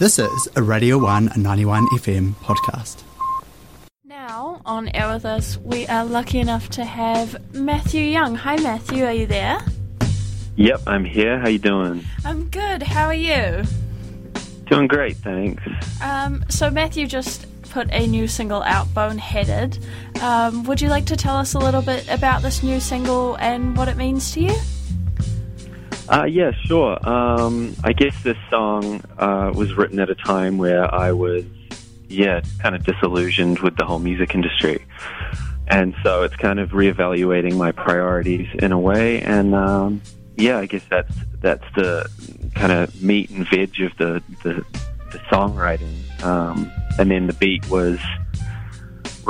This is a Radio 1 91 FM podcast. Now, on air with us, we are lucky enough to have Matthew Young. Hi, Matthew, are you there? Yep, I'm here. How you doing? I'm good. How are you? Doing great, thanks. Um, so, Matthew just put a new single out, Boneheaded. Um, would you like to tell us a little bit about this new single and what it means to you? Uh, yeah, sure. Um, I guess this song uh, was written at a time where I was, yeah, kind of disillusioned with the whole music industry. And so it's kind of reevaluating my priorities in a way. And um, yeah, I guess that's that's the kind of meat and veg of the, the, the songwriting. Um, and then the beat was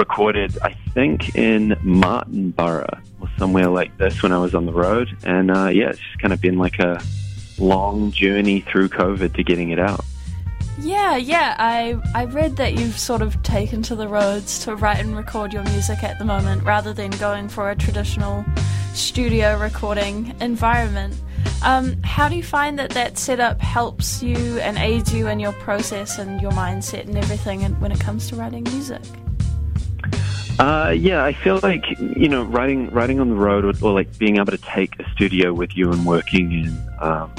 recorded, I think, in Martinborough or somewhere like this when I was on the road. And uh, yeah, it's just kind of been like a long journey through COVID to getting it out. Yeah, yeah. I I read that you've sort of taken to the roads to write and record your music at the moment, rather than going for a traditional studio recording environment. Um, how do you find that that setup helps you and aids you in your process and your mindset and everything when it comes to writing music? Uh, yeah, I feel like you know, writing writing on the road, or, or, like being able to take a studio with you and working in, um,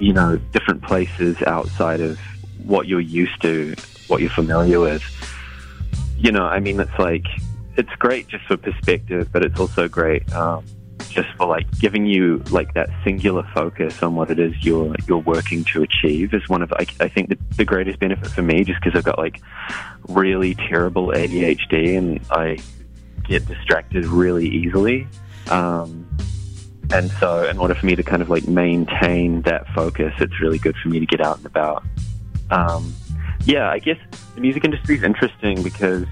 you know, different places outside of what you're used to, what you're familiar with. You know, I mean, it's like it's great just for perspective, but it's also great um, just for like giving you like that singular focus on what it is you're you're working to achieve is one of I, I think the, the greatest benefit for me just because I've got like really terrible ADHD and I get distracted really easily. Um, and so, in order for me to kind of like maintain that focus, it's really good for me to get out and about. Um, yeah, I guess the music industry is interesting because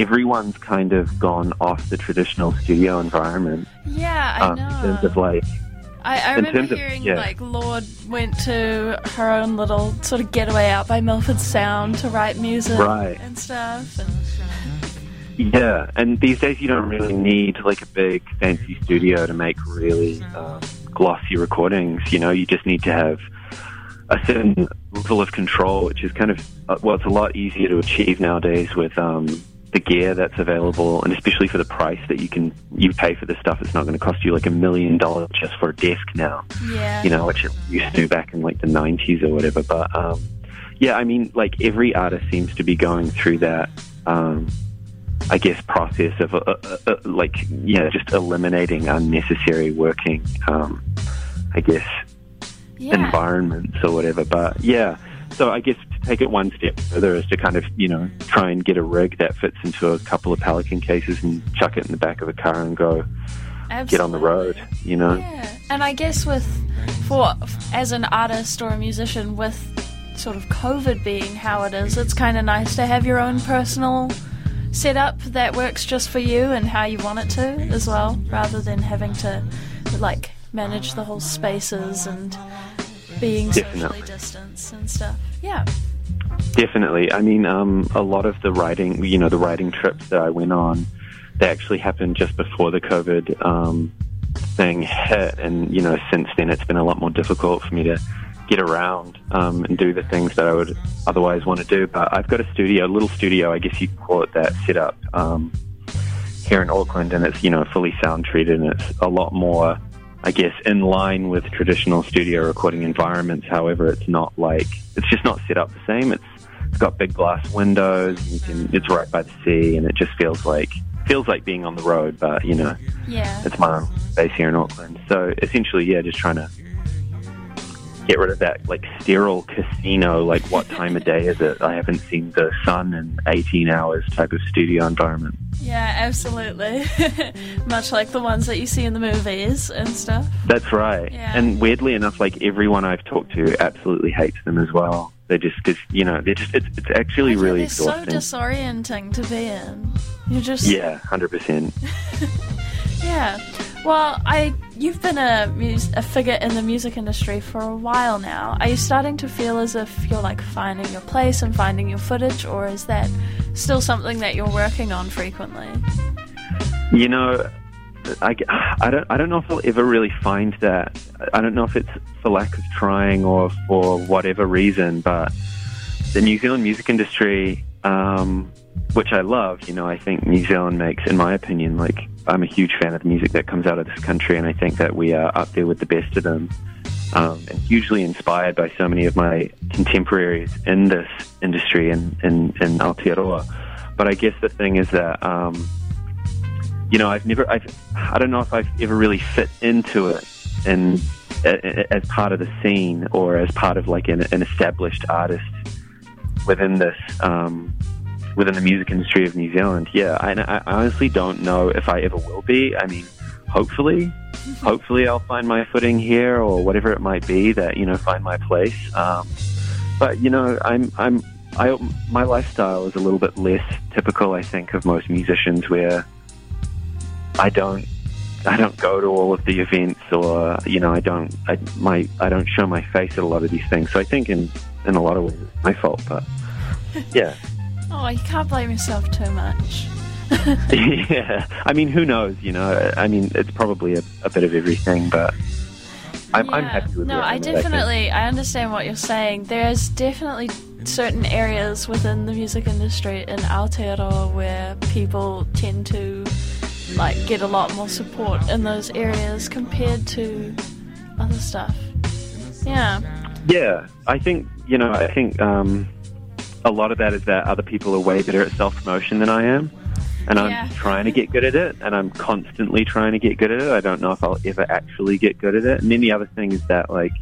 everyone's kind of gone off the traditional studio environment. Yeah, I um, know. In terms of like, I, I remember hearing of, yeah. like Lorde went to her own little sort of getaway out by Milford Sound to write music right. and stuff. And... Yeah, and these days you don't really need like a big fancy studio to make really um, glossy recordings. You know, you just need to have a certain level of control, which is kind of uh, well, it's a lot easier to achieve nowadays with um, the gear that's available, and especially for the price that you can you pay for this stuff. It's not going to cost you like a million dollars just for a desk now. Yeah, you know, which it used to back in like the '90s or whatever. But um, yeah, I mean, like every artist seems to be going through that. Um, I guess process of uh, uh, uh, like yeah, just eliminating unnecessary working. Um, I guess yeah. environments or whatever. But yeah, so I guess take it one step further is to kind of you know try and get a rig that fits into a couple of Pelican cases and chuck it in the back of a car and go Absolutely. get on the road. You know. Yeah, and I guess with for as an artist or a musician with sort of COVID being how it is, it's kind of nice to have your own personal setup that works just for you and how you want it to as well, rather than having to like manage the whole spaces and being Definitely. socially distanced and stuff. Yeah. Definitely. I mean, um, a lot of the writing, you know, the writing trips that I went on, they actually happened just before the COVID um, thing hit, and you know, since then it's been a lot more difficult for me to get around um, and do the things that I would otherwise want to do. But I've got a studio, a little studio, I guess you could call it that, set up um, here in Auckland, and it's you know fully sound treated, and it's a lot more, I guess, in line with traditional studio recording environments. However, it's not like it's just not set up the same. It's it's got big glass windows. You can, it's right by the sea, and it just feels like feels like being on the road. But you know, Yeah. it's my own base here in Auckland. So essentially, yeah, just trying to get rid of that like sterile casino, like what time of day is it? I haven't seen the sun in 18 hours type of studio environment. Yeah, absolutely. Much like the ones that you see in the movies and stuff. That's right. Yeah. And weirdly enough, like everyone I've talked to absolutely hates them as well. They just, cause, you know, they're just, it's, it's actually really they're so disorienting to be in. You're just yeah, 100%. Yeah. Well, I you've been a mus- a figure in the music industry for a while now. Are you starting to feel as if you're like finding your place and finding your footage, or is that still something that you're working on frequently? You know, I, I don't I don't know if I'll ever really find that. I don't know if it's for lack of trying or for whatever reason, but the New Zealand music industry, um, which I love. You know, I think New Zealand makes, in my opinion, like I'm a huge fan of the music that comes out of this country, and I think that we are up there with the best of them. Um, and hugely inspired by so many of my contemporaries in this industry in, in, in Aotearoa. But I guess the thing is that, um, you know, I've never, I've, I don't know if I've ever really fit into it and as part of the scene or as part of like an, an established artist within this um, within the music industry of New Zealand. Yeah, I, I honestly don't know if I ever will be. I mean, hopefully, hopefully I'll find my footing here or whatever it might be that you know find my place. Um, but you know, I'm I'm I my lifestyle is a little bit less typical, I think, of most musicians where I don't I don't go to all of the events, or you know, I don't I my I don't show my face at a lot of these things. So I think in in a lot of ways it's my fault, but yeah. Oh, you can't blame yourself too much. yeah, I mean, who knows? You know, I mean, it's probably a, a bit of everything, but I'm, yeah. I'm happy with. That. No, I definitely I, I understand what you're saying. There's definitely certain areas within the music industry in Aotearoa where people tend to like get a lot more support in those areas compared to other stuff. Yeah. Yeah, I think you know. I think um, a lot of that is that other people are way better at self promotion than I am, and Yeah. I'm trying to get good at it, and I'm constantly trying to get good at it. I don't know if I'll ever actually get good at it. And then the other thing is that, like,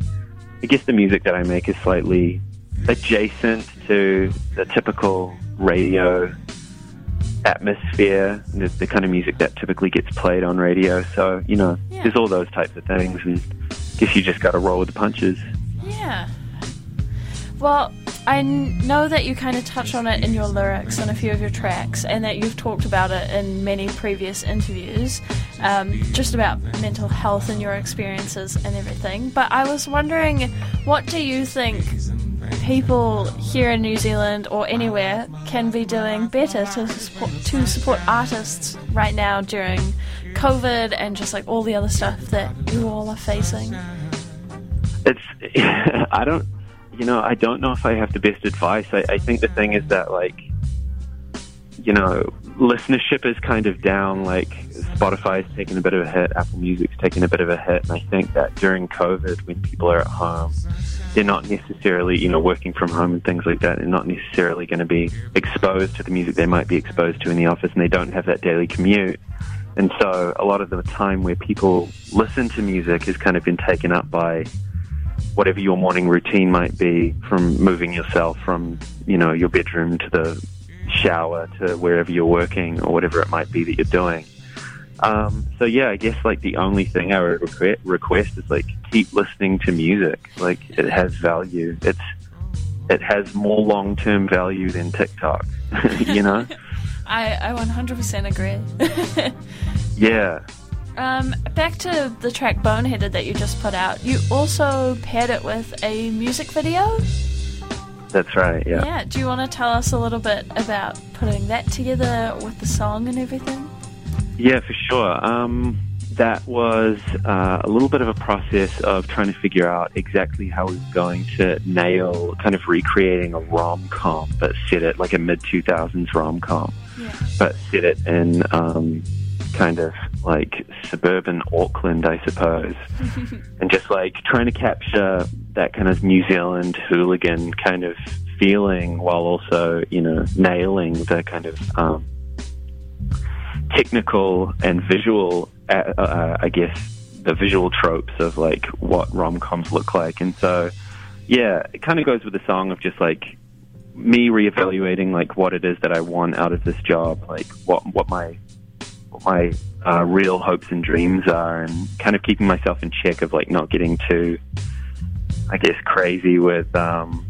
I guess the music that I make is slightly adjacent to the typical radio atmosphere, the, the kind of music that typically gets played on radio. So, you know, Yeah. there's all those types of things, and I guess you just got to roll with the punches. Yeah. Well, I know that you kind of touch on it in your lyrics in a few of your tracks, and that you've talked about it in many previous interviews, um, just about mental health and your experiences and everything. But I was wondering, what do you think people here in New Zealand or anywhere can be doing better to support, to support artists right now during COVID and just like all the other stuff that you all are facing? it's I don't you know I don't know if I have the best advice. I, I think the thing is that like you know listenership is kind of down. Like Spotify's taken a bit of a hit, Apple Music's taken a bit of a hit, and I think that during COVID when people are at home. They're not necessarily, you know, working from home and things like that. They're not necessarily going to be exposed to the music they might be exposed to in the office, and they don't have that daily commute. And so, a lot of the time where people listen to music has kind of been taken up by whatever your morning routine might be from moving yourself from you know your bedroom to the shower to wherever you're working or whatever it might be that you're doing. Um, so yeah i guess like the only thing i would requ- request is like keep listening to music. Like it has value. It's it has more long-term value than tiktok you know? I, I 100% agree. yeah um, back to the track Boneheaded that you just put out. You also paired it with a music video. that's right yeah Yeah. Do you want to tell us a little bit about putting that together with the song and everything? Yeah, for sure. Um, that was uh, a little bit of a process of trying to figure out exactly how we were going to nail kind of recreating a rom com, but set it like a mid 2000s rom com, Yeah. but set it in um, kind of like suburban Auckland, I suppose. and just like trying to capture that kind of New Zealand hooligan kind of feeling while also, you know, nailing the kind of um, technical and visual, uh, uh, I guess, the visual tropes of like what rom coms look like. And so, yeah, it kind of goes with the song of just like me reevaluating like what it is that I want out of this job, like what what my what my uh, real hopes and dreams are, and kind of keeping myself in check of like not getting too, I guess, crazy with um,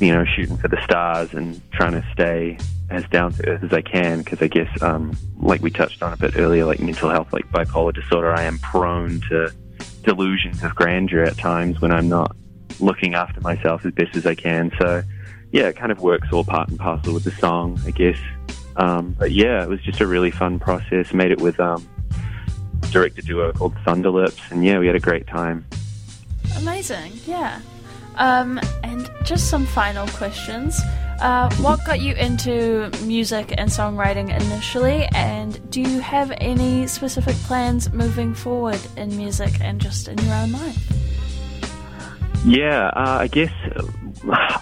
you know shooting for the stars and trying to stay as down to earth as I can because I guess um, like we touched on a bit earlier, like mental health, like bipolar disorder, I am prone to delusions of grandeur at times when I'm not looking after myself as best as I can. So yeah, it kind of works all part and parcel with the song, I guess. Um, but yeah, it was just a really fun process. Made it with um, director duo called Thunderlips, and yeah, we had a great time. Amazing. Yeah. Um, And just some final questions. Uh, what got you into music and songwriting initially, and do you have any specific plans moving forward in music and just in your own life? Yeah, uh, I guess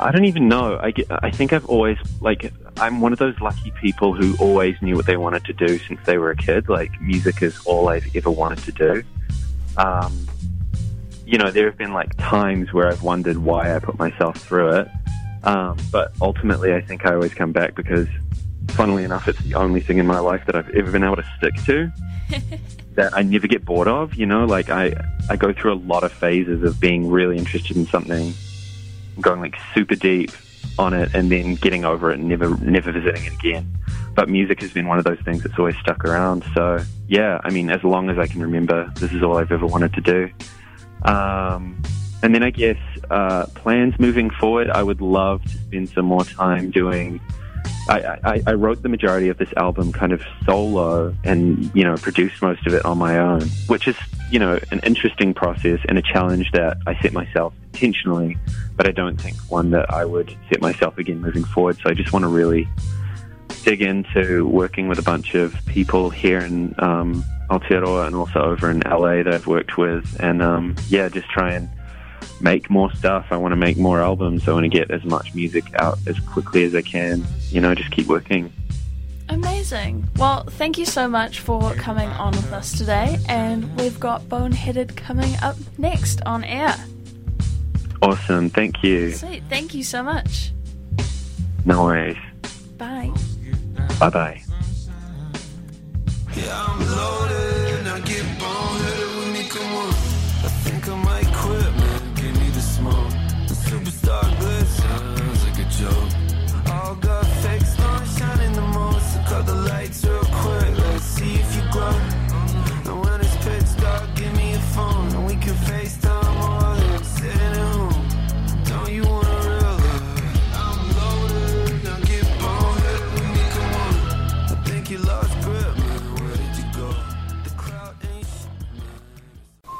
I don't even know. I, I think I've always like I'm one of those lucky people who always knew what they wanted to do since they were a kid. Like music is all I've ever wanted to do. Um, you know, there have been like times where I've wondered why I put myself through it. Um, but ultimately, I think I always come back because, funnily enough, it's the only thing in my life that I've ever been able to stick to. that I never get bored of. You know, like I I go through a lot of phases of being really interested in something, going like super deep on it, and then getting over it and never never visiting it again. But music has been one of those things that's always stuck around. So yeah, I mean, as long as I can remember, this is all I've ever wanted to do. Um, and then I guess uh, plans moving forward, I would love to spend some more time doing I, I, I wrote the majority of this album kind of solo and, you know, produced most of it on my own, which is, you know, an interesting process and a challenge that I set myself intentionally, but I don't think one that I would set myself again moving forward. So I just want to really dig into working with a bunch of people here in um, Aotearoa and also over in LA that I've worked with. And um, yeah, just try and make more stuff. I want to make more albums. I want to get as much music out as quickly as I can. You know, just keep working. Amazing. Well, thank you so much for coming on with us today. And we've got Boneheaded coming up next on air. Awesome. Thank you. Sweet. Thank you so much. No worries. Bye. Bye bye. Yeah,